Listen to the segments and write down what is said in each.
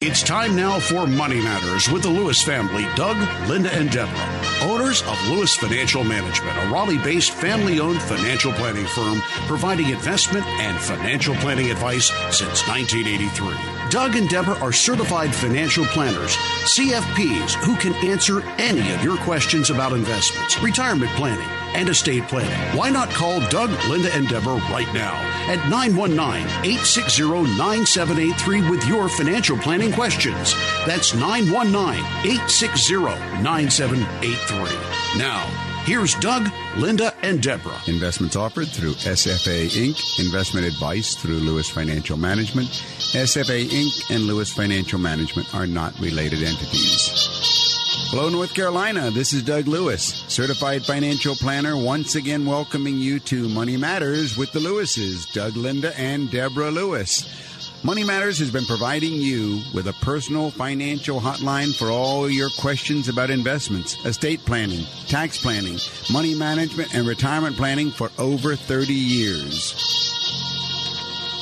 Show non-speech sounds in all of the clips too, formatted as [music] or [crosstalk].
It's time now for Money Matters with the Lewis family, Doug, Linda, and Deborah, owners of Lewis Financial Management, a Raleigh based family owned financial planning firm providing investment and financial planning advice since 1983. Doug and Deborah are certified financial planners, CFPs, who can answer any of your questions about investments, retirement planning, and estate planning. Why not call Doug, Linda, and Deborah right now at 919 860 9783 with your financial planning questions. That's 919 860 9783. Now, here's Doug, Linda, and Deborah. Investments offered through SFA Inc., investment advice through Lewis Financial Management. SFA Inc. and Lewis Financial Management are not related entities. Hello, North Carolina. This is Doug Lewis, certified financial planner, once again welcoming you to Money Matters with the Lewises, Doug Linda and Deborah Lewis. Money Matters has been providing you with a personal financial hotline for all your questions about investments, estate planning, tax planning, money management, and retirement planning for over 30 years.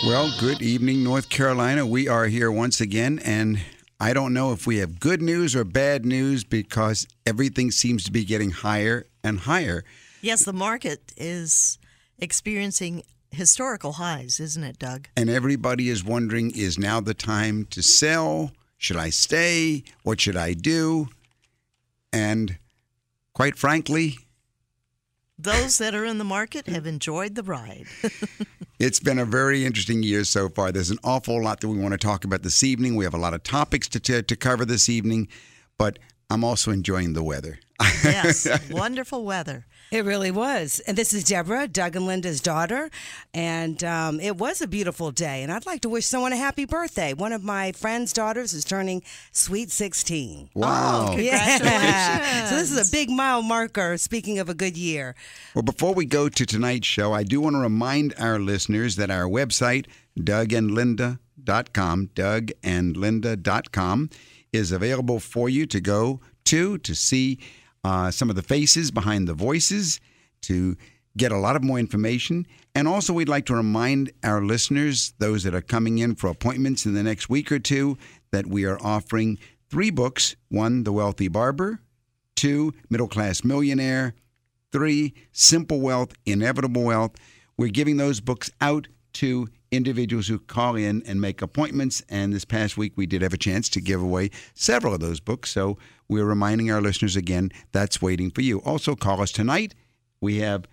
Well, good evening, North Carolina. We are here once again, and I don't know if we have good news or bad news because everything seems to be getting higher and higher. Yes, the market is experiencing historical highs, isn't it, Doug? And everybody is wondering is now the time to sell? Should I stay? What should I do? And quite frankly, those that are in the market have enjoyed the ride. [laughs] it's been a very interesting year so far. There's an awful lot that we want to talk about this evening. We have a lot of topics to, to, to cover this evening, but I'm also enjoying the weather. yes, [laughs] wonderful weather. It really was. And this is Deborah, Doug and Linda's daughter. And um, it was a beautiful day. And I'd like to wish someone a happy birthday. One of my friend's daughters is turning sweet 16. Wow. Oh, congratulations. Yeah. [laughs] so this is a big mile marker, speaking of a good year. Well, before we go to tonight's show, I do want to remind our listeners that our website, dougandlinda.com, dougandlinda.com, is available for you to go to to see uh, some of the faces behind the voices, to get a lot of more information. And also, we'd like to remind our listeners, those that are coming in for appointments in the next week or two, that we are offering three books one, The Wealthy Barber, two, Middle Class Millionaire, three, Simple Wealth, Inevitable Wealth. We're giving those books out to individuals who call in and make appointments. And this past week, we did have a chance to give away several of those books. So we're reminding our listeners again that's waiting for you. Also, call us tonight. We have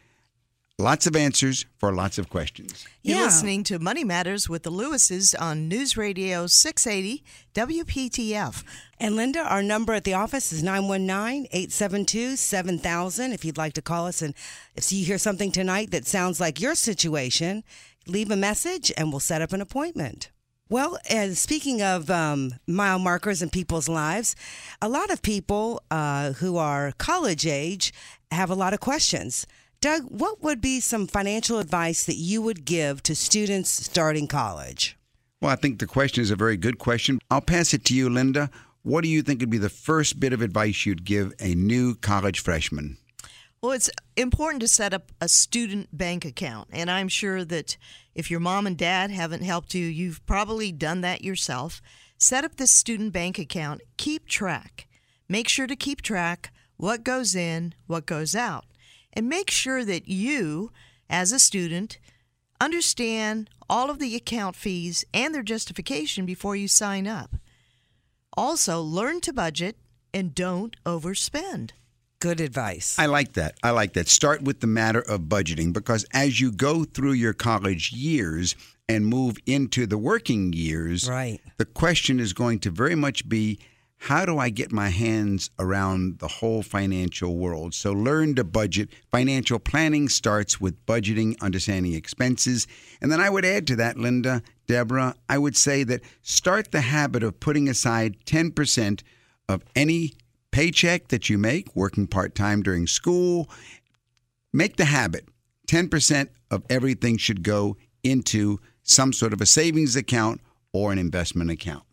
lots of answers for lots of questions. You're Yeah. listening to Money Matters with the Lewises on News Radio 680 WPTF. And Linda, our number at the office is 919 872 7000. If you'd like to call us and if you hear something tonight that sounds like your situation, leave a message and we'll set up an appointment. Well, and speaking of um, mile markers in people's lives, a lot of people uh, who are college age have a lot of questions. Doug, what would be some financial advice that you would give to students starting college? Well, I think the question is a very good question. I'll pass it to you, Linda. What do you think would be the first bit of advice you'd give a new college freshman? Well, it's important to set up a student bank account. And I'm sure that if your mom and dad haven't helped you, you've probably done that yourself. Set up this student bank account, keep track. Make sure to keep track what goes in, what goes out. And make sure that you, as a student, understand all of the account fees and their justification before you sign up. Also, learn to budget and don't overspend. Good advice. I like that. I like that. Start with the matter of budgeting because as you go through your college years and move into the working years, Right. the question is going to very much be how do I get my hands around the whole financial world? So learn to budget. Financial planning starts with budgeting, understanding expenses. And then I would add to that, Linda, Deborah, I would say that start the habit of putting aside 10% of any paycheck that you make, working part time during school. Make the habit 10% of everything should go into some sort of a savings account or an investment account.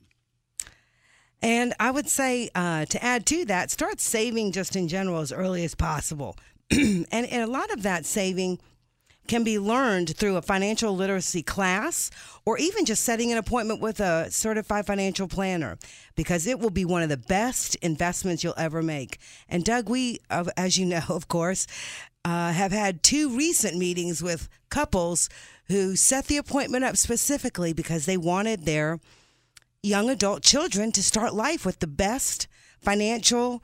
And I would say uh, to add to that, start saving just in general as early as possible. [clears throat] and, and a lot of that saving can be learned through a financial literacy class or even just setting an appointment with a certified financial planner because it will be one of the best investments you'll ever make. And Doug, we, as you know, [laughs] of course, uh, have had two recent meetings with couples who set the appointment up specifically because they wanted their young adult children to start life with the best financial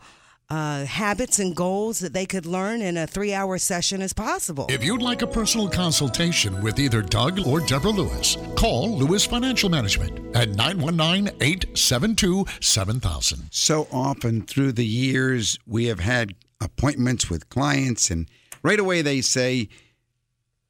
uh, habits and goals that they could learn in a three hour session as possible. If you'd like a personal consultation with either Doug or Deborah Lewis, call Lewis Financial Management at 919 872 7000. So often through the years, we have had appointments with clients, and right away they say,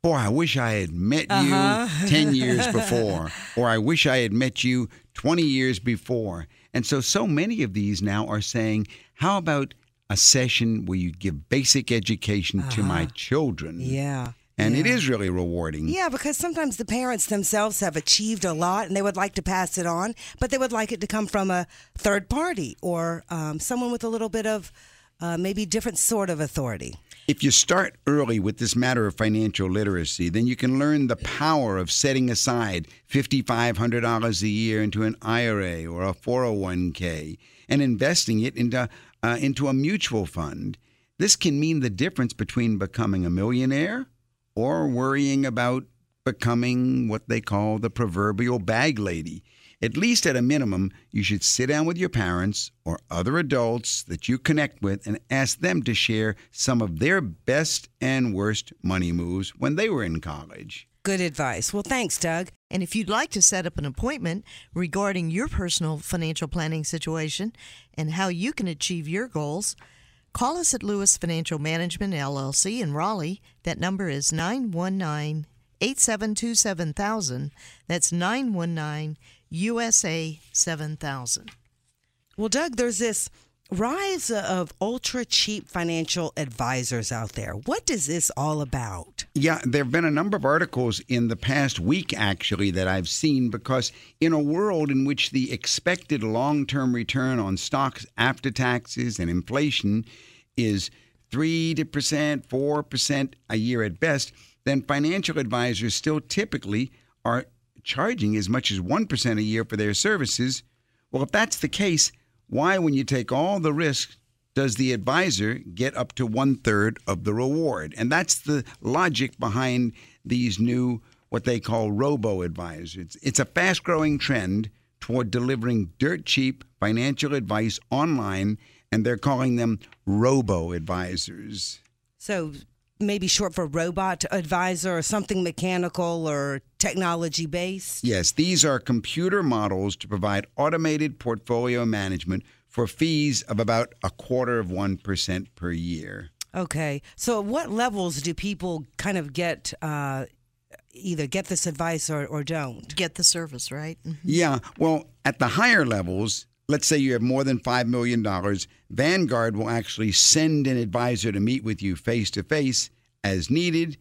Boy, I wish I had met you 10 years [laughs] before, or I wish I had met you 20 years before. And so, so many of these now are saying, How about a session where you give basic education to my children? Yeah. And it is really rewarding. Yeah, because sometimes the parents themselves have achieved a lot and they would like to pass it on, but they would like it to come from a third party or um, someone with a little bit of uh, maybe different sort of authority. If you start early with this matter of financial literacy, then you can learn the power of setting aside $5,500 a year into an IRA or a 401k and investing it into, uh, into a mutual fund. This can mean the difference between becoming a millionaire or worrying about becoming what they call the proverbial bag lady. At least at a minimum, you should sit down with your parents or other adults that you connect with and ask them to share some of their best and worst money moves when they were in college. Good advice. Well, thanks, Doug. And if you'd like to set up an appointment regarding your personal financial planning situation and how you can achieve your goals, call us at Lewis Financial Management LLC in Raleigh. That number is 919 872 7000. That's 919 USA 7000. Well, Doug, there's this rise of ultra cheap financial advisors out there. What is this all about? Yeah, there have been a number of articles in the past week, actually, that I've seen because in a world in which the expected long term return on stocks after taxes and inflation is 3%, 4% a year at best, then financial advisors still typically are charging as much as 1% a year for their services. Well, if that's the case, why, when you take all the risk, does the advisor get up to one third of the reward? And that's the logic behind these new, what they call robo advisors. It's, it's a fast growing trend toward delivering dirt cheap financial advice online, and they're calling them robo advisors. So maybe short for robot advisor or something mechanical or technology based? Yes, these are computer models to provide automated portfolio management for fees of about a quarter of 1% per year. Okay. So, at what levels do people kind of get uh, either get this advice or, or don't? Get the service, right? Mhm. Yeah, well, at the higher levels, let's say you have more than $5 million, Vanguard will actually send an advisor to meet with you face to face as needed.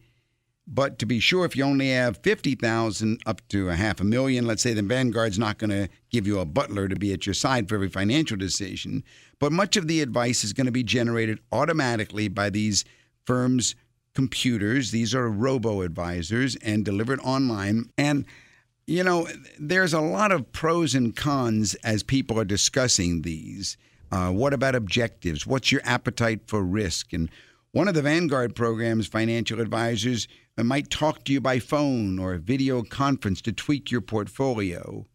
But to be sure, if you only have 50,000 up to a half a million, let's say, then Vanguard's not going to give you a butler to be at your side for every financial decision. But much of the advice is going to be generated automatically by these firms' computers. These are robo advisors and delivered online. And you know, there's a lot of pros and cons as people are discussing these. Uh, what about objectives? What's your appetite for risk? And one of the Vanguard program's financial advisors uh, might talk to you by phone or a video conference to tweak your portfolio.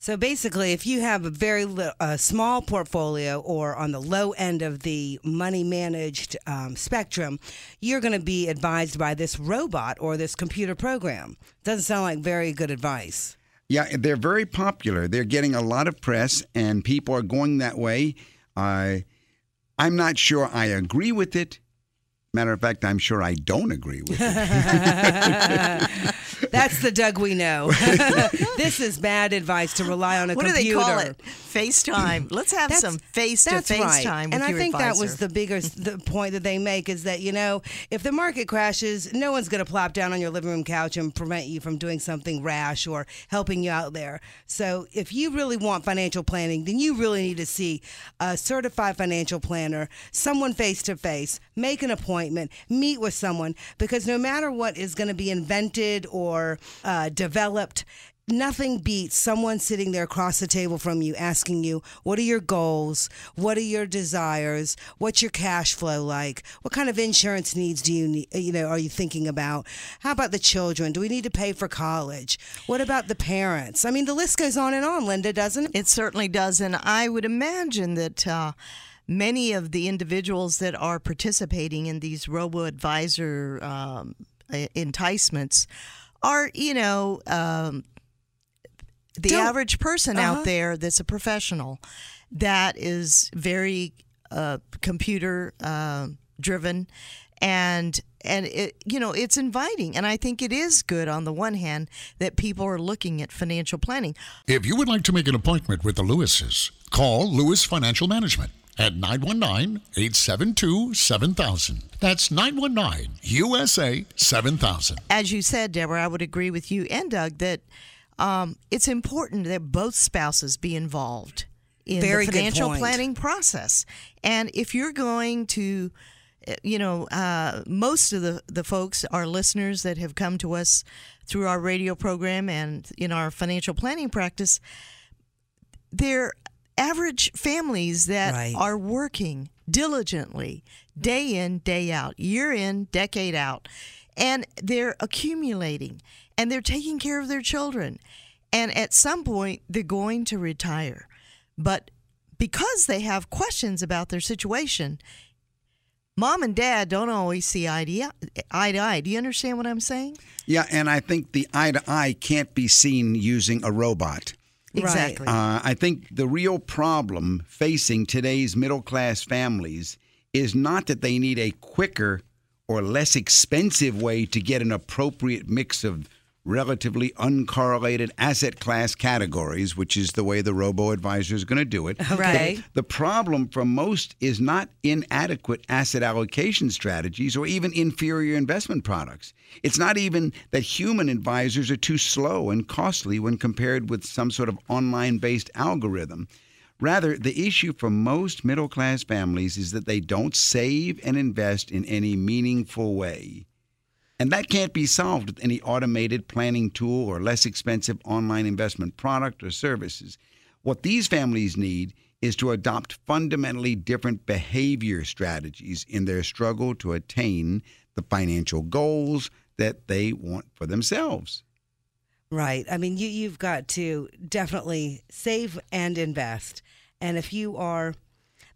So basically, if you have a very li- small portfolio or on the low end of the money managed um, spectrum, you're going to be advised by this robot or this computer program. Doesn't sound like very good advice. Yeah, they're very popular. They're getting a lot of press, and people are going that way. I, I'm not sure I agree with it. Matter of fact, I'm sure I don't agree with it. [laughs] That's the Doug we know. [laughs] this is bad advice to rely on a What do they call it? FaceTime. [clears throat] Let's have That's- some face to face right. time with and I your think that was the bigger the point that they make is that you know if the market crashes, no one's going to plop down on your living room couch and prevent you from doing something rash or helping you out there. So if you really want financial planning, then you really need to see a certified financial planner, someone face to face, make an appointment. Appointment, meet with someone because no matter what is going to be invented or uh, developed, nothing beats someone sitting there across the table from you asking you what are your goals? What are your desires? What's your cash flow like? What kind of insurance needs do you need you know are you thinking about? How about the children? Do we need to pay for college? What about the parents? I mean the list goes on and on linda doesn't it? It certainly does. And I would imagine that uh, many of the individuals that are participating in these robo advisor um, uh, enticements are, you know, um, the Don't- average person Uh-huh. out there that's a professional that is very uh, computer uh, driven and and it you know it's inviting. And i think it is good on the one hand that people are looking at financial planning. If you would like to make an appointment with the Lewises, call Lewis Financial Management at 919 872 7000. That's 919 USA 7000. as you said, Deborah, I would agree with you and Doug that um, it's important that both spouses be involved in Very the financial planning process. And if you're going to, uh, you know, uh, most of the, the folks, our listeners that have come to us through our radio program and in our financial planning practice, they're average families that Right. are working diligently day in, day out, year in, decade out, and they're accumulating and they're taking care of their children. And at some point, they're going to retire. But because they have questions about their situation, mom and dad don't always see eye to eye. to eye. Do you understand what I'm saying? Yeah, and I think the eye to eye can't be seen using a robot. Exactly. Uh, I think the real problem facing today's middle class families is not that they need a quicker or less expensive way to get an appropriate mix of relatively uncorrelated asset class categories, which is the way the robo advisor is going to do it. [laughs] Okay. The problem for most is not inadequate asset allocation strategies or even inferior investment products. It's not even that human advisors are too slow and costly when compared with some sort of online based algorithm. Rather, the issue for most middle class families is that they don't save and invest in any meaningful way. And that can't be solved with any automated planning tool or less expensive online investment product or services. What these families need is to adopt fundamentally different behavior strategies in their struggle to attain the financial goals that they want for themselves. Right. I mean, you you've got to definitely save and invest. And if you are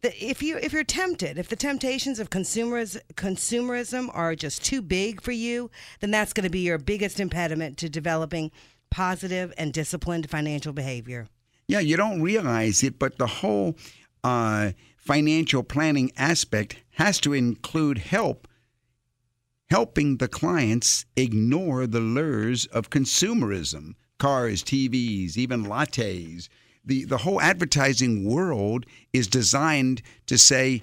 if you if you're tempted, if the temptations of consumers consumerism are just too big for you, then that's going to be your biggest impediment to developing positive and disciplined financial behavior. Yeah, you don't realize it, but the whole uh, financial planning aspect has to include help helping the clients ignore the lures of consumerism cars, TVs, even lattes. The, the whole advertising world is designed to say,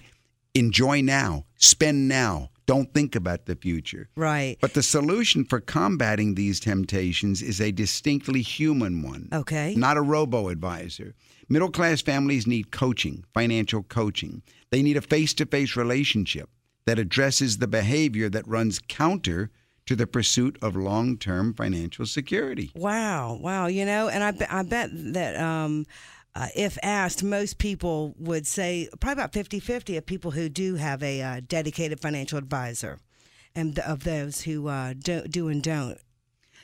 enjoy now, spend now, don't think about the future. Right. But the solution for combating these temptations is a distinctly human one Okay. not a robo advisor. Middle class families need coaching, financial coaching. They need a face to face relationship that addresses the behavior that runs counter to the pursuit of long term financial security. Wow, wow. You know, and I, be- I bet that um, uh, if asked, most people would say probably about 50 50 of people who do have a uh, dedicated financial advisor and th- of those who uh, do, do and don't.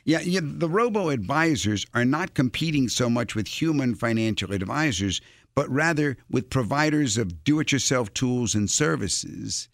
Yeah, yeah, the robo advisors are not competing so much with human financial advisors, but rather with providers of do it yourself tools and services.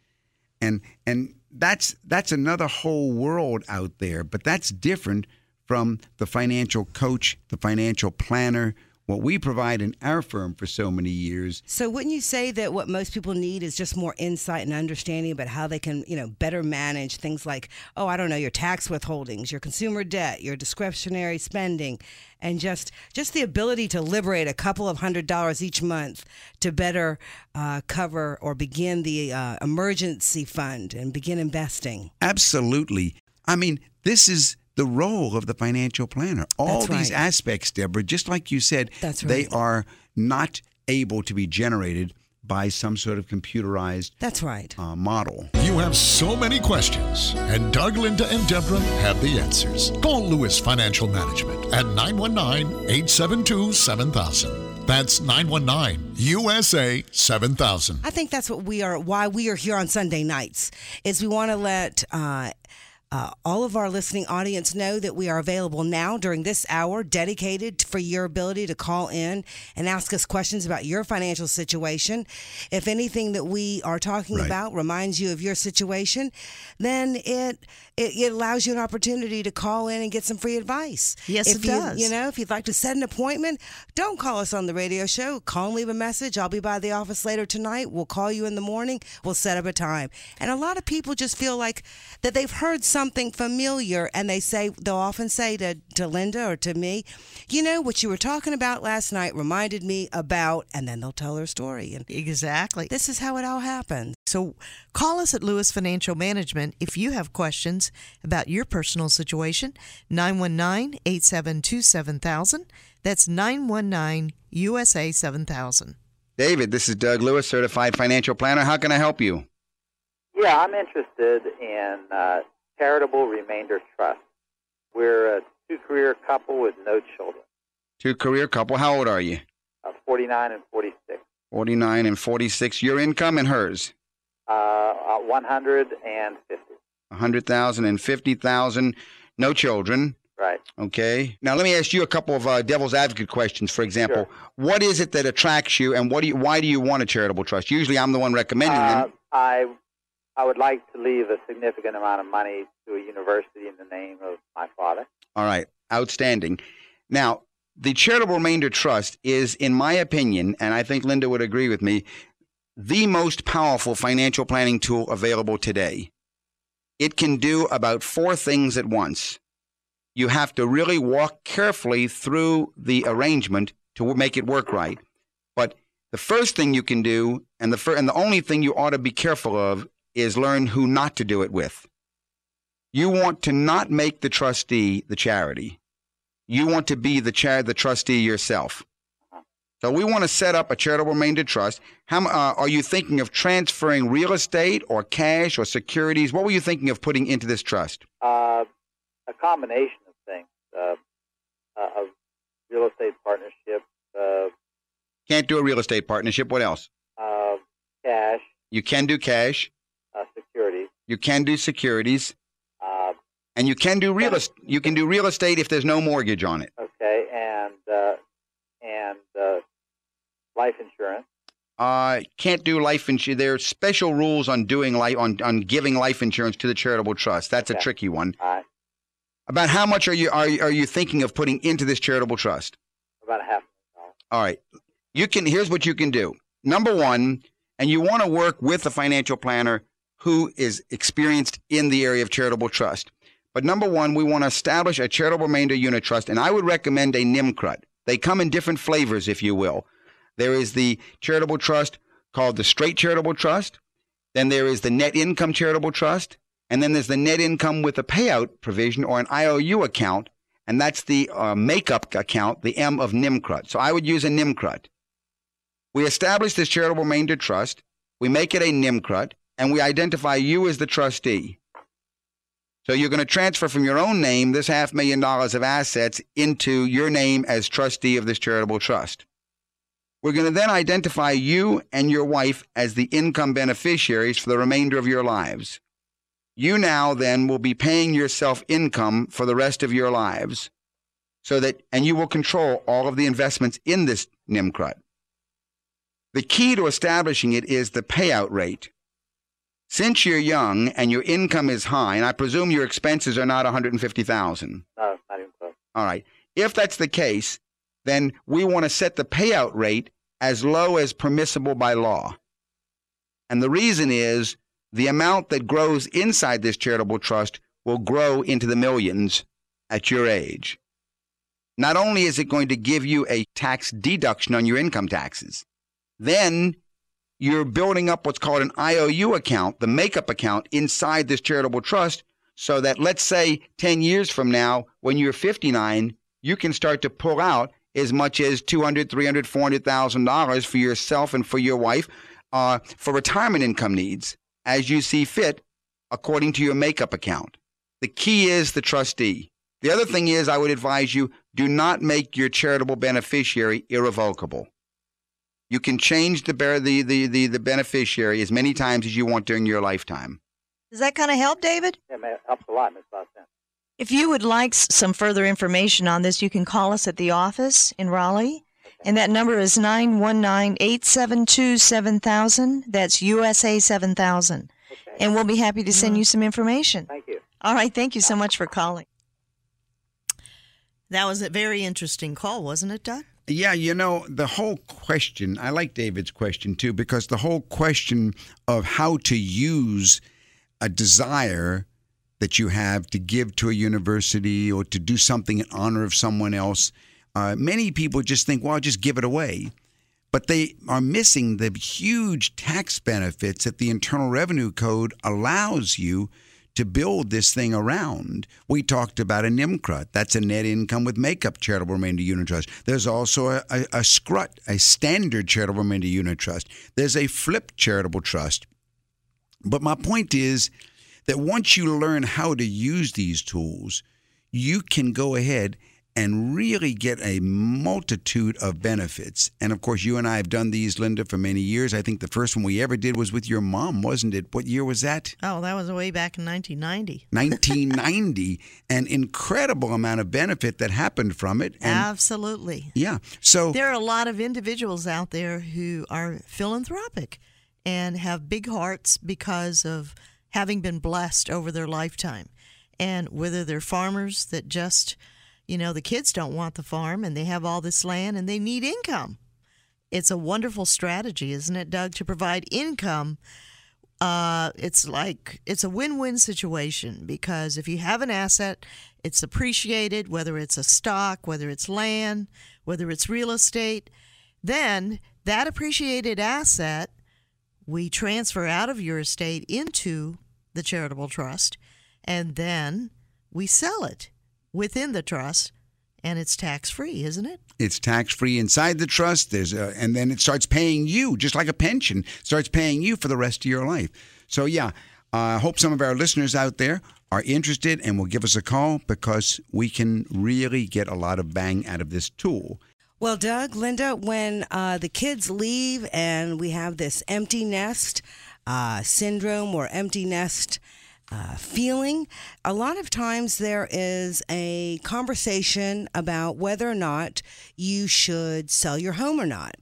And and that's that's another whole world out there, but that's different from the financial coach, the financial planner, what we provide in our firm for so many years. So wouldn't you say that what most people need is just more insight and understanding about how they can, you know, better manage things like, oh, I don't know, your tax withholdings, your consumer debt, your discretionary spending, and just just the ability to liberate a couple of hundred dollars each month to better uh, cover or begin the uh, emergency fund and begin investing. Absolutely. I mean, this is the role of the financial planner. All That's these right. aspects, Deborah, just like you said, That's they are not able to be generated by some sort of computerized That's right. uh, model. You have so many questions, and Doug, Linda, and Deborah have the answers. Call Lewis Financial Management at 919 872 7000. That's 919 USA 7000. I think that's what we are. Why we are here on Sunday nights is we want to let. Uh, uh, all of our listening audience know that we are available now during this hour, dedicated for your ability to call in and ask us questions about your financial situation. If anything that we are talking Right. about reminds you of your situation, then it, it it allows you an opportunity to call in and get some free advice. Yes, if it you, does. You know, if you'd like to set an appointment, don't call us on the radio show. Call and leave a message. I'll be by the office later tonight. We'll call you in the morning. We'll set up a time. And a lot of people just feel like that they've heard something familiar and they say, they'll often say to, to Linda or to me, you know, what you were talking about last night reminded me about, and then they'll tell their story. And Exactly. this is how it all happened. So call us at Lewis Financial Management if you have questions about your personal situation. 919 872 7000. That's 919 USA 7000. David, this is Doug Lewis, certified financial planner. How can I help you? Yeah, I'm interested in uh, charitable remainder trust. We're a two-career couple with no children, Two career couple. How old are you? uh, 49 and 46, 49 and 46. Your income and hers? uh, uh, 150. 100,000 and 50,000. No children. Right. Okay. Now let me ask you a couple of uh, devil's advocate questions. For example, Sure. what is it that attracts you, and what do you, why do you want a charitable trust? Usually, I'm the one recommending Uh, them. I I would like to leave a significant amount of money to a university in the name of my father. All right, outstanding. Now, the charitable remainder trust is, in my opinion, and I think Linda would agree with me, the most powerful financial planning tool available today. It can do about four things at once. You have to really walk carefully through the arrangement to make it work right. But the first thing you can do, and the fir- and the only thing you ought to be careful of, is learn who not to do it with. You want to not make the trustee the charity. You want to be the char- the trustee yourself. So we want to set up a charitable remainder trust. How uh, are you thinking of transferring real estate or cash or securities? What were you thinking of putting into this trust? Uh, a combination of things, uh, uh, a real estate partnership, uh, Can't do a real estate partnership. What else? uh, cash, You can do cash. You can do securities, Uh, and you can do real. est- You can do real estate if there's no mortgage on it. Okay, and uh, and uh, life insurance. Uh, can't do life insurance. There are special rules on doing life on, on giving life insurance to the charitable trust. That's a tricky one. All right, About how much are you are are you thinking of putting into this charitable trust? about a half. All right. You can here's what you can do. Number 1, and you want to work with a financial planner who is experienced in the area of charitable trust. But number 1, we want to establish a charitable remainder unit trust and I would recommend a NIMCRUT. They come in different flavors if you will. There is the charitable trust called the straight charitable trust. Then there is the net income charitable trust. And then there's the net income with a payout provision or an IOU account. And that's the uh, makeup account, the M of NIMCRUT. So I would use a NIMCRUT. We establish this charitable remainder trust. We make it a NIMCRUT and we identify you as the trustee. So you're going to transfer from your own name this half million dollars of assets into your name as trustee of this charitable trust. We're going to then identify you and your wife as the income beneficiaries for the remainder of your lives. You now then will be paying yourself income for the rest of your lives so that, and you will control all of the investments in this NIMCRUT. The key to establishing it is the payout rate. Since you're young and your income is high, and I presume your expenses are not 150,000. No, not even close. All right. If that's the case, then we want to set the payout rate as low as permissible by law. And the reason is the amount that grows inside this charitable trust will grow into the millions at your age. Not only is it going to give you a tax deduction on your income taxes, then you're building up what's called an IOU account, the makeup account inside this charitable trust, so that let's say 10 years from now, when you're 59, you can start to pull out as much as 200, 300, 400,000 dollars for yourself and for your wife uh, for retirement income needs as you see fit according to your makeup account. The key is the trustee. The other thing is, I would advise you do not make your charitable beneficiary irrevocable. You can change the, the, the, the, the beneficiary as many times as you want during your lifetime. Does that kind of help, David? Yeah, it helps a lot, Ms. Boston. If you would like some further information on this, you can call us at the office in Raleigh. And that number is 919 872 7000. That's USA 7000. Okay. And we'll be happy to send mm-hmm. you some information. Thank you. All right. Thank you so much for calling. That was a very interesting call, wasn't it, Doug? Yeah, you know, the whole question, I like David's question too, because the whole question of how to use a desire that you have to give to a university or to do something in honor of someone else, uh, many people just think, well, I'll just give it away. But they are missing the huge tax benefits that the Internal Revenue Code allows you to build this thing around. We talked about a NIMCRUT. That's a net income with makeup charitable remainder unit trust. There's also a, a, a SCRUT, a standard charitable remainder unit trust. There's a flip charitable trust. But my point is that once you learn how to use these tools, you can go ahead and really get a multitude of benefits. And of course, you and I have done these, Linda, for many years. I think the first one we ever did was with your mom, wasn't it? What year was that? Oh, that was way back in 1990. 1990. [laughs] An incredible amount of benefit that happened from it. And Absolutely. Yeah. So there are a lot of individuals out there who are philanthropic and have big hearts because of having been blessed over their lifetime. And whether they're farmers that just you know, the kids don't want the farm and they have all this land and they need income. It's a wonderful strategy, isn't it, Doug, to provide income? Uh, it's like it's a win win situation because if you have an asset, it's appreciated, whether it's a stock, whether it's land, whether it's real estate, then that appreciated asset we transfer out of your estate into the charitable trust and then we sell it within the trust and it's tax free, isn't it? It's tax free inside the trust. There's a, and then it starts paying you just like a pension starts paying you for the rest of your life. So yeah, I uh, hope some of our listeners out there are interested and will give us a call because we can really get a lot of bang out of this tool. Well, Doug, Linda, when uh, the kids leave and we have this empty nest uh, syndrome or empty nest uh, feeling. A lot of times there is a conversation about whether or not you should sell your home or not.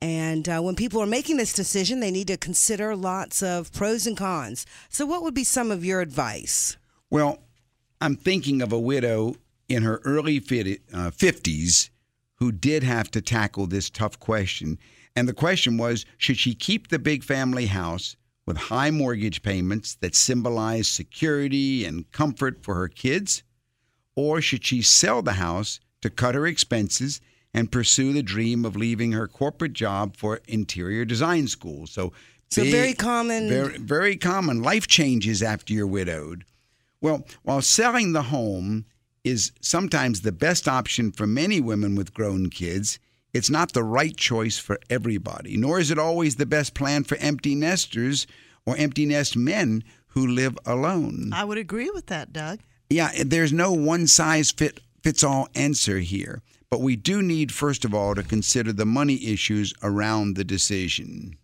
And uh, when people are making this decision, they need to consider lots of pros and cons. So, what would be some of your advice? Well, I'm thinking of a widow in her early 50s uh, who did have to tackle this tough question. And the question was should she keep the big family house? With high mortgage payments that symbolize security and comfort for her kids? Or should she sell the house to cut her expenses and pursue the dream of leaving her corporate job for interior design school? So, so big, very common. Very, very common. Life changes after you're widowed. Well, while selling the home is sometimes the best option for many women with grown kids, it's not the right choice for everybody, nor is it always the best plan for empty nesters or empty nest men who live alone. I would agree with that, Doug. Yeah, there's no one size fit, fits all answer here. But we do need, first of all, to consider the money issues around the decision.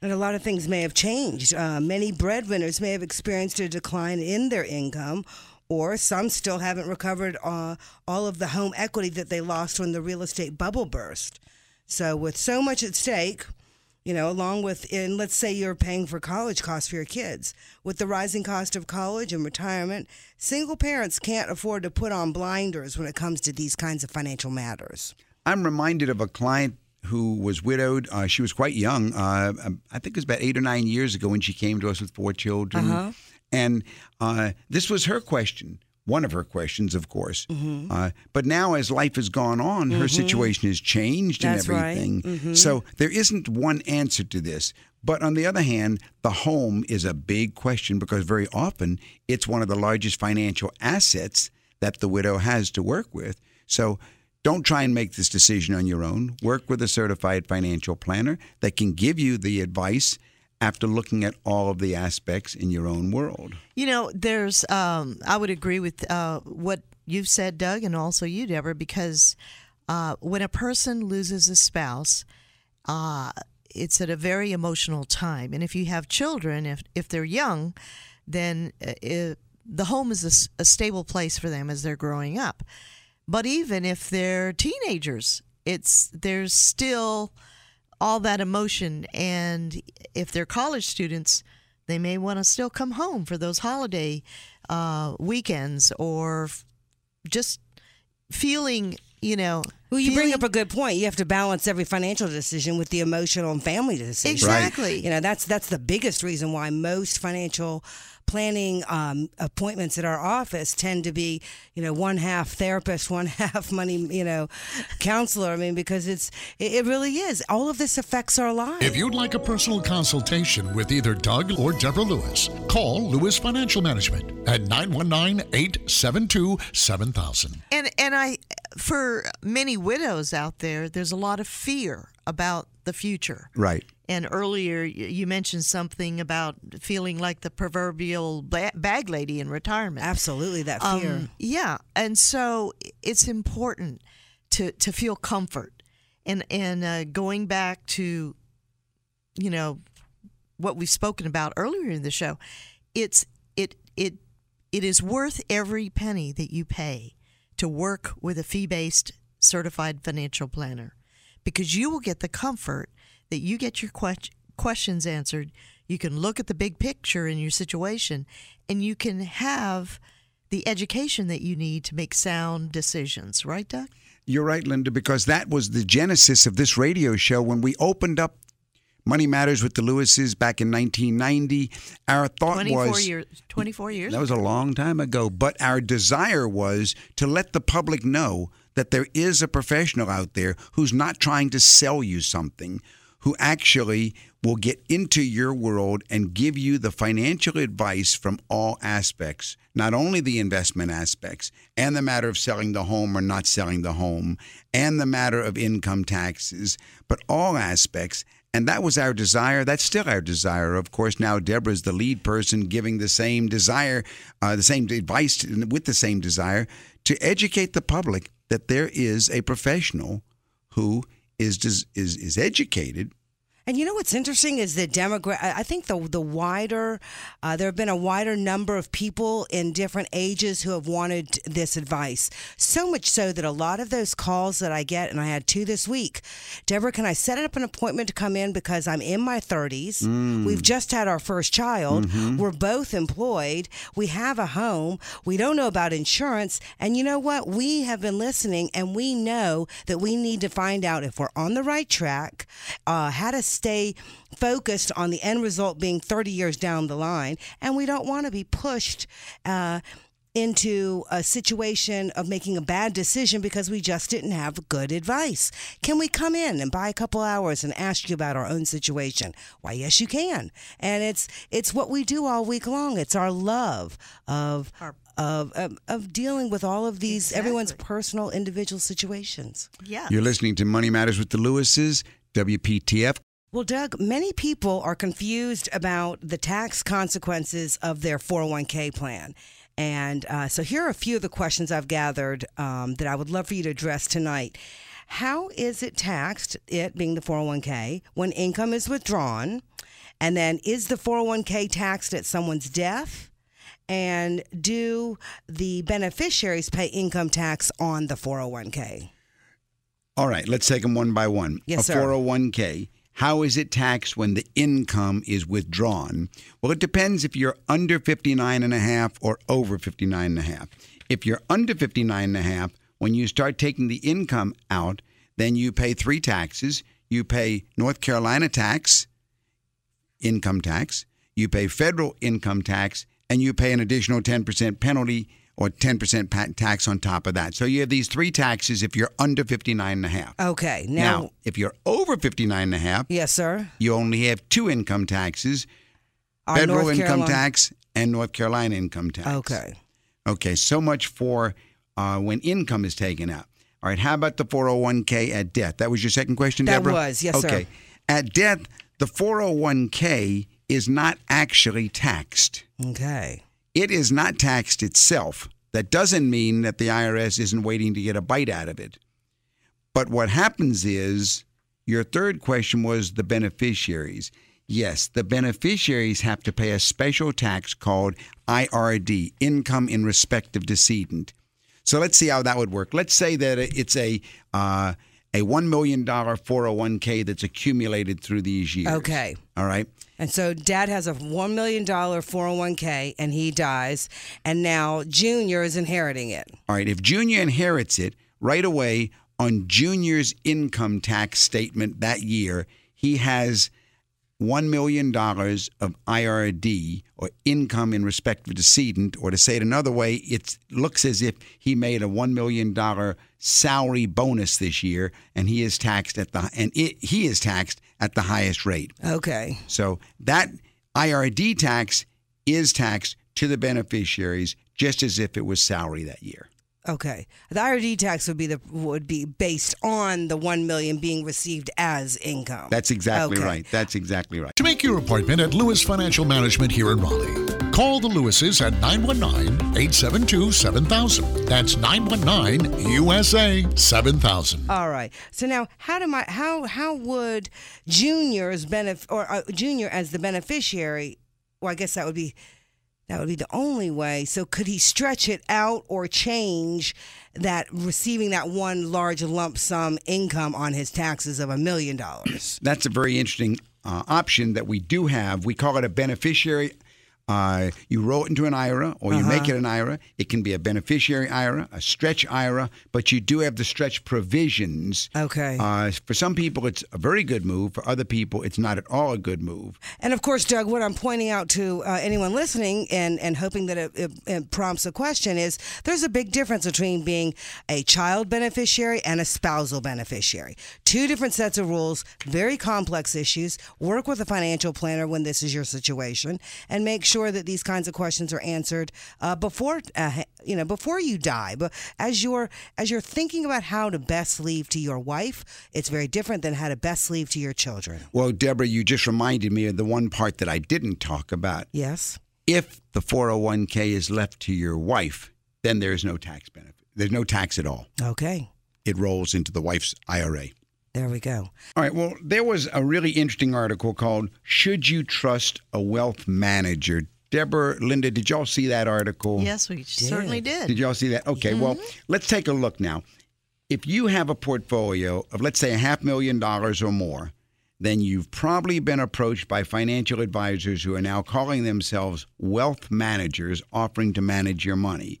And a lot of things may have changed. Uh, many breadwinners may have experienced a decline in their income or some still haven't recovered uh, all of the home equity that they lost when the real estate bubble burst. So, with so much at stake, you know, along with, and let's say you're paying for college costs for your kids, with the rising cost of college and retirement, single parents can't afford to put on blinders when it comes to these kinds of financial matters. I'm reminded of a client who was widowed. Uh, she was quite young. Uh, I think it was about eight or nine years ago when she came to us with four children. Uh-huh. And uh, this was her question, one of her questions, of course. Mm-hmm. Uh, but now, as life has gone on, mm-hmm. her situation has changed That's and everything. Right. Mm-hmm. So there isn't one answer to this. But on the other hand, the home is a big question because very often it's one of the largest financial assets that the widow has to work with. So Don't try and make this decision on your own. Work with a certified financial planner that can give you the advice after looking at all of the aspects in your own world. You know, there's, um, I would agree with uh, what you've said, Doug, and also you, Deborah, because uh, when a person loses a spouse, uh, it's at a very emotional time. And if you have children, if, if they're young, then uh, it, the home is a stable place for them as they're growing up. But even if they're teenagers, it's there's still all that emotion. And if they're college students, they may want to still come home for those holiday uh, weekends or just feeling, you know. Well, you bring up a good point. You have to balance every financial decision with the emotional and family decision. Exactly. You know, that's that's the biggest reason why most financial planning um, appointments at our office tend to be, you know, one half therapist, [laughs] one half money, you know, counselor. I mean, because it's it, it really is. All of this affects our lives. If you'd like a personal consultation with either Doug or Deborah Lewis, call Lewis Financial Management at 919 872 7000. And and I for many widows out there, there's a lot of fear about the future. Right. And earlier you mentioned something about feeling like the proverbial bag lady in retirement. Absolutely, that fear. Um, yeah, and so it's important to to feel comfort, and and uh, going back to, you know, what we've spoken about earlier in the show, it's it it it is worth every penny that you pay to work with a fee based certified financial planner, because you will get the comfort that you get your que- questions answered. You can look at the big picture in your situation, and you can have the education that you need to make sound decisions, right, Doug? You're right, Linda, because that was the genesis of this radio show when we opened up Money Matters with the Lewises back in 1990. Our thought 24 was years 24 years. that was a long time ago, but our desire was to let the public know that there is a professional out there who's not trying to sell you something, who actually will get into your world and give you the financial advice from all aspects, not only the investment aspects and the matter of selling the home or not selling the home and the matter of income taxes, but all aspects. And that was our desire. That's still our desire. Of course, now Deborah's the lead person giving the same desire, uh, the same advice to, with the same desire to educate the public that there is a professional who is is is educated And you know what's interesting is the demographic. I think the the wider uh, there have been a wider number of people in different ages who have wanted this advice. So much so that a lot of those calls that I get, and I had two this week. Deborah, can I set up an appointment to come in because I'm in my 30s? We've just had our first child. We're both employed. We have a home. We don't know about insurance, and you know what? We have been listening, and we know that we need to find out if we're on the right track, uh, how to stay focused on the end result being 30 years down the line, and we don't want to be pushed. Uh, into a situation of making a bad decision because we just didn't have good advice. Can we come in and buy a couple hours and ask you about our own situation? Why, yes, you can. And it's it's what we do all week long. It's our love of of of, of dealing with all of these everyone's personal individual situations. yeah. You're listening to Money Matters with the Lewises, WPTF. Well, Doug, many people are confused about the tax consequences of their 401k plan. And uh, so here are a few of the questions I've gathered um, that I would love for you to address tonight. How is it taxed, it being the 401k, when income is withdrawn? And then is the 401k taxed at someone's death? And do the beneficiaries pay income tax on the 401k? All right, let's take them one by one. Yes, a sir. 401k. How is it taxed when the income is withdrawn? Well, it depends if you're under 59 and a half or over 59 and a half. If you're under 59 and a half, when you start taking the income out, then you pay three taxes. You pay North Carolina tax, income tax, you pay federal income tax, and you pay an additional 10% penalty or 10% tax on top of that. So you have these three taxes if you're under 59 and a half. Okay. Now, Now, if you're over 59 and a half, yes, sir. you only have two income taxes, Our federal North income Carolina- tax and North Carolina income tax. Okay. Okay, so much for uh, when income is taken out. All right, how about the 401k at death? That was your second question, That Deborah? was, yes, sir. Okay. At death, the 401k is not actually taxed. Okay. It is not taxed itself. That doesn't mean that the IRS isn't waiting to get a bite out of it. But what happens is your third question was the beneficiaries. Yes, the beneficiaries have to pay a special tax called IRD, income in respect of decedent. So let's see how that would work. Let's say that it's a uh, a one million dollar 401k that's accumulated through these years. Okay. All right. And so dad has a $1 million 401k and he dies. And now Junior is inheriting it. All right. If Junior inherits it right away on Junior's income tax statement that year, he has $1 million of IRD or income in respect of decedent, or to say it another way, it looks as if he made a $1 million salary bonus this year and he is taxed at the and it, he is taxed at the highest rate. Okay. So that IRD tax is taxed to the beneficiaries just as if it was salary that year. Okay. The IRD tax would be the would be based on the 1 million being received as income. That's exactly Okay. right. That's exactly right. To make your appointment at Lewis Financial Management here in Raleigh, call the Lewises at 919 872 7000. That's 919 USA 7000. All right. So now, how do my how how would junior's benef or uh, junior as the beneficiary? Well, I guess that would be that would be the only way. So could he stretch it out or change that receiving that one large lump sum income on his taxes of a million dollars? That's a very interesting uh, option that we do have. We call it a beneficiary. Uh, you roll it into an IRA or you make it an IRA. It can be a beneficiary IRA, a stretch IRA, but you do have the stretch provisions. Okay. Uh, for some people, it's a very good move. For other people, it's not at all a good move. And of course, Doug, what I'm pointing out to uh, anyone listening and, and hoping that it, it, it prompts a question is there's a big difference between being a child beneficiary and a spousal beneficiary. Two different sets of rules, very complex issues. Work with a financial planner when this is your situation and make sure that these kinds of questions are answered uh, before uh, you know before you die. But as you're as you're thinking about how to best leave to your wife, it's very different than how to best leave to your children. Well, Deborah, you just reminded me of the one part that I didn't talk about. Yes. If the 401k is left to your wife, then there's no tax benefit. There's no tax at all. Okay. It rolls into the wife's IRA. There we go. All right. Well, there was a really interesting article called "Should You Trust a Wealth Manager?" Deborah, Linda, did y'all see that article? Yes, we certainly did. Did y'all see that? Okay. Well, mm-hmm. let's take a look now. If you have a portfolio of, let's say, a half million dollars or more, then you've probably been approached by financial advisors who are now calling themselves wealth managers, offering to manage your money.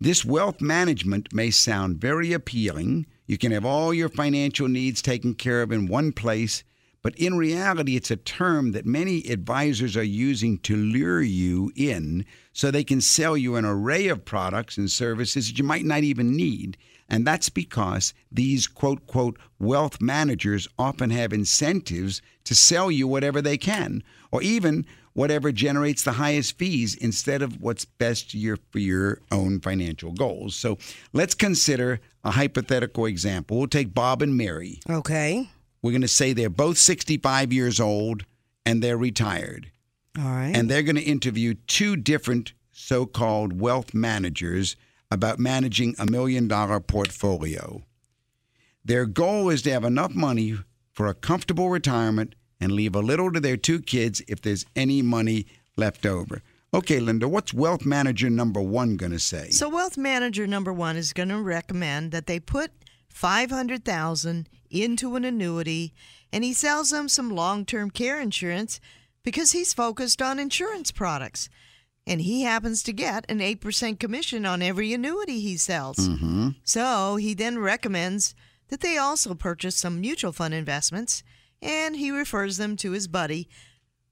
This wealth management may sound very appealing. You can have all your financial needs taken care of in one place, but in reality, it's a term that many advisors are using to lure you in so they can sell you an array of products and services that you might not even need. And that's because these quote, quote, wealth managers often have incentives to sell you whatever they can, or even whatever generates the highest fees instead of what's best for your own financial goals. So let's consider a hypothetical example. We'll take Bob and Mary. Okay. We're going to say they're both 65 years old and they're retired. All right. And they're going to interview two different so called wealth managers about managing a million dollar portfolio. Their goal is to have enough money for a comfortable retirement and leave a little to their two kids if there's any money left over. Okay, Linda, what's wealth manager number one going to say? So wealth manager number one is going to recommend that they put five hundred thousand into an annuity, and he sells them some long-term care insurance because he's focused on insurance products, and he happens to get an eight percent commission on every annuity he sells. mm-hmm. So he then recommends that they also purchase some mutual fund investments, and he refers them to his buddy,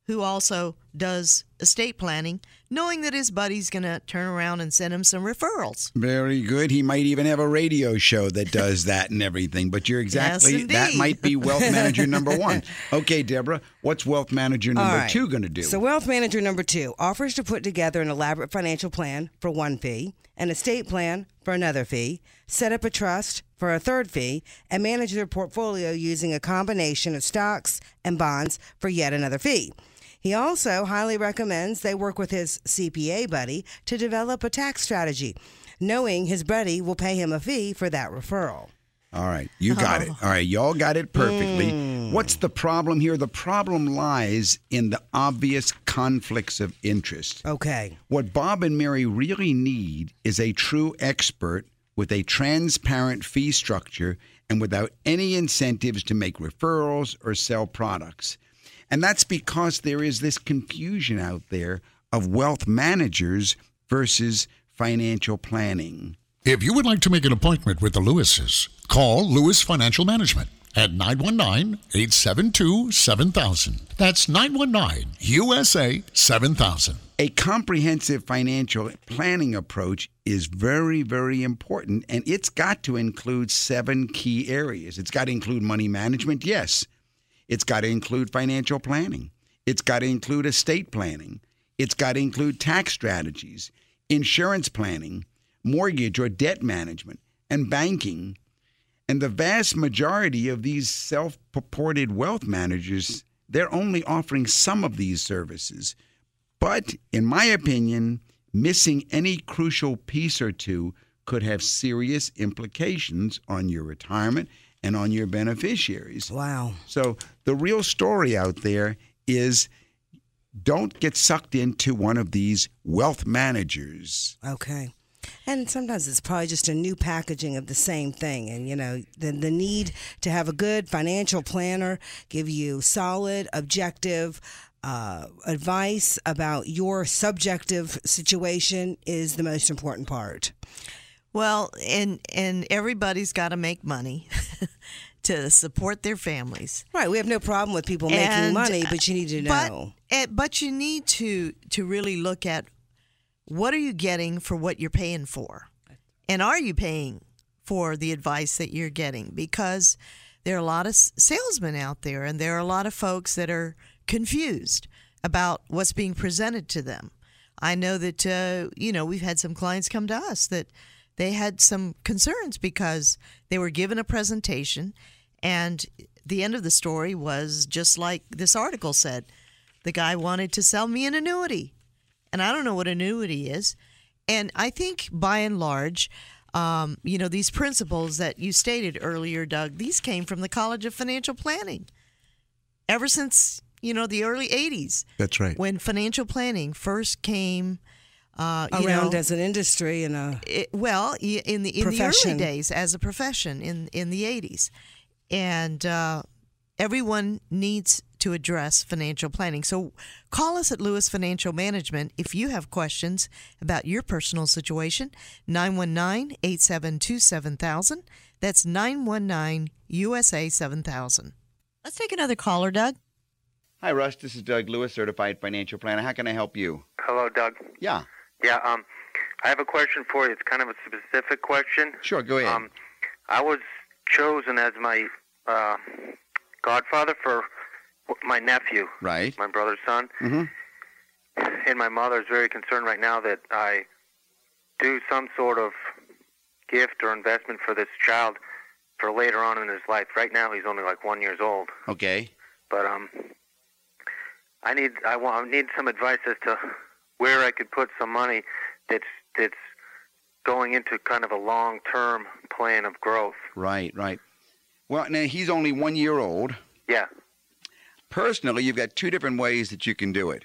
who also does estate planning, knowing that his buddy's going to turn around and send him some referrals. Very good. He might even have a radio show that does that and everything. But you're [laughs] exactly Yes, that might be wealth manager number one. [laughs] Okay, Deborah, what's wealth manager number All right. two going to do? So, wealth manager number two offers to put together an elaborate financial plan for one fee, an estate plan for another fee, set up a trust for a third fee, and manage their portfolio using a combination of stocks and bonds for yet another fee. He also highly recommends they work with his CPA buddy to develop a tax strategy, knowing his buddy will pay him a fee for that referral. All right, you got it. All right, y'all got it perfectly. Hmm. What's the problem here? The problem lies in the obvious conflicts of interest. Okay. What Bob and Mary really need is a true expert with a transparent fee structure and without any incentives to make referrals or sell products. And that's because there is this confusion out there of wealth managers versus financial planning. If you would like to make an appointment with the Lewises, call Lewis Financial Management at 919 872 7000. That's 919 USA 7000. A comprehensive financial planning approach is very, very important, and it's got to include seven key areas. It's got to include money management, yes. It's got to include financial planning. It's got to include estate planning. It's got to include tax strategies, insurance planning, mortgage or debt management, and banking. And the vast majority of these self purported wealth managers, they're only offering some of these services. But in my opinion, missing any crucial piece or two could have serious implications on your retirement and on your beneficiaries. Wow. So the real story out there is don't get sucked into one of these wealth managers. Okay. And sometimes it's probably just a new packaging of the same thing. And, you know, the, the need to have a good financial planner give you solid, objective uh, advice about your subjective situation is the most important part. Well, and and everybody's got to make money [laughs] to support their families. Right. We have no problem with people making money, but you need to know. eh, but you need to to really look at what are you getting for what you're paying for, and are you paying for the advice that you're getting? Because there are a lot of salesmen out there, and there are a lot of folks that are confused about what's being presented to them. I know that uh, you know we've had some clients come to us that they had some concerns because they were given a presentation, and the end of the story was just like this article said. The guy wanted to sell me an annuity, and I don't know what annuity is. And I think by and large, um, you know, these principles that you stated earlier, Doug, these came from the College of Financial Planning. Ever since you know the early '80s, That's right. when financial planning first came uh, you Around know, as an industry and a. it, well, in the in the early days as a profession in in the '80s, and uh, everyone needs to address financial planning. So, call us at Lewis Financial Management if you have questions about your personal situation. 919-872-7000. That's 919 USA 7000. Let's take another caller, Doug. Hi, Russ. This is Doug Lewis, certified financial planner. How can I help you? Hello, Doug. Yeah, Yeah, um, I have a question for you. It's kind of a specific question. sure. Go ahead. Um, I was chosen as my uh, godfather for my nephew, right. my brother's son, hmm and my mother is very concerned right now that I do some sort of gift or investment for this child for later on in his life. Right now, he's only like one years old, Okay. but um, I need I want I need some advice as to where I could put some money that's that's going into kind of a long term plan of growth. Right, right. Well, now he's only one year old. Yeah. Personally, you've got two different ways that you can do it.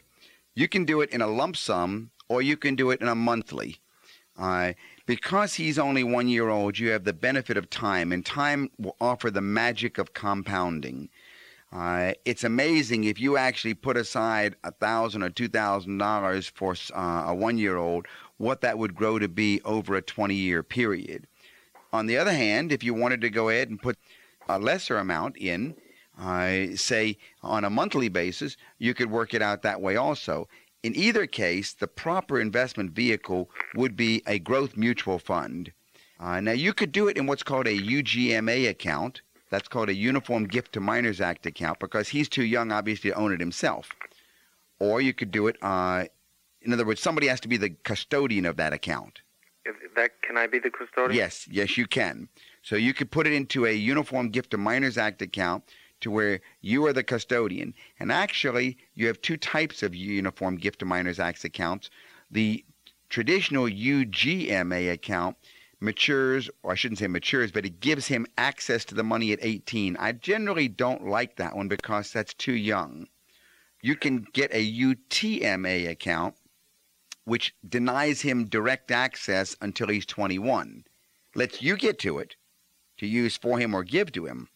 You can do it in a lump sum, or you can do it in a monthly. Uh, because he's only one year old, you have the benefit of time, and time will offer the magic of compounding. Uh, it's amazing if you actually put aside a thousand or two thousand dollars for uh, a one-year-old, what that would grow to be over a 20-year period. On the other hand, if you wanted to go ahead and put a lesser amount in, uh, say on a monthly basis, you could work it out that way also. In either case, the proper investment vehicle would be a growth mutual fund. Uh, now, you could do it in what's called a UGMA account. That's called a Uniform Gift to Minors Act account because he's too young, obviously, to own it himself. Or you could do it, uh, in other words, somebody has to be the custodian of that account. If that can I be the custodian? Yes, yes, you can. So you could put it into a Uniform Gift to Minors Act account to where you are the custodian. And actually, you have two types of Uniform Gift to Minors Acts accounts. The traditional UGMA account matures, or I shouldn't say matures, but it gives him access to the money at 18. I generally don't like that one because that's too young. You can get a UTMA account, which denies him direct access until he's 21, lets you get to it to use for him or give to him.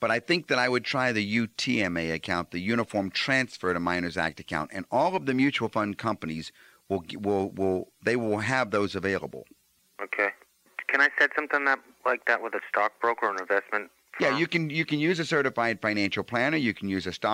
But I think that I would try the UTMA account, the Uniform Transfer to Minors Act account, and all of the mutual fund companies will will will they will have those available. Okay. Can I set something that like that with a stockbroker or an investment? Yeah, you can you can use a certified financial planner. You can use a stock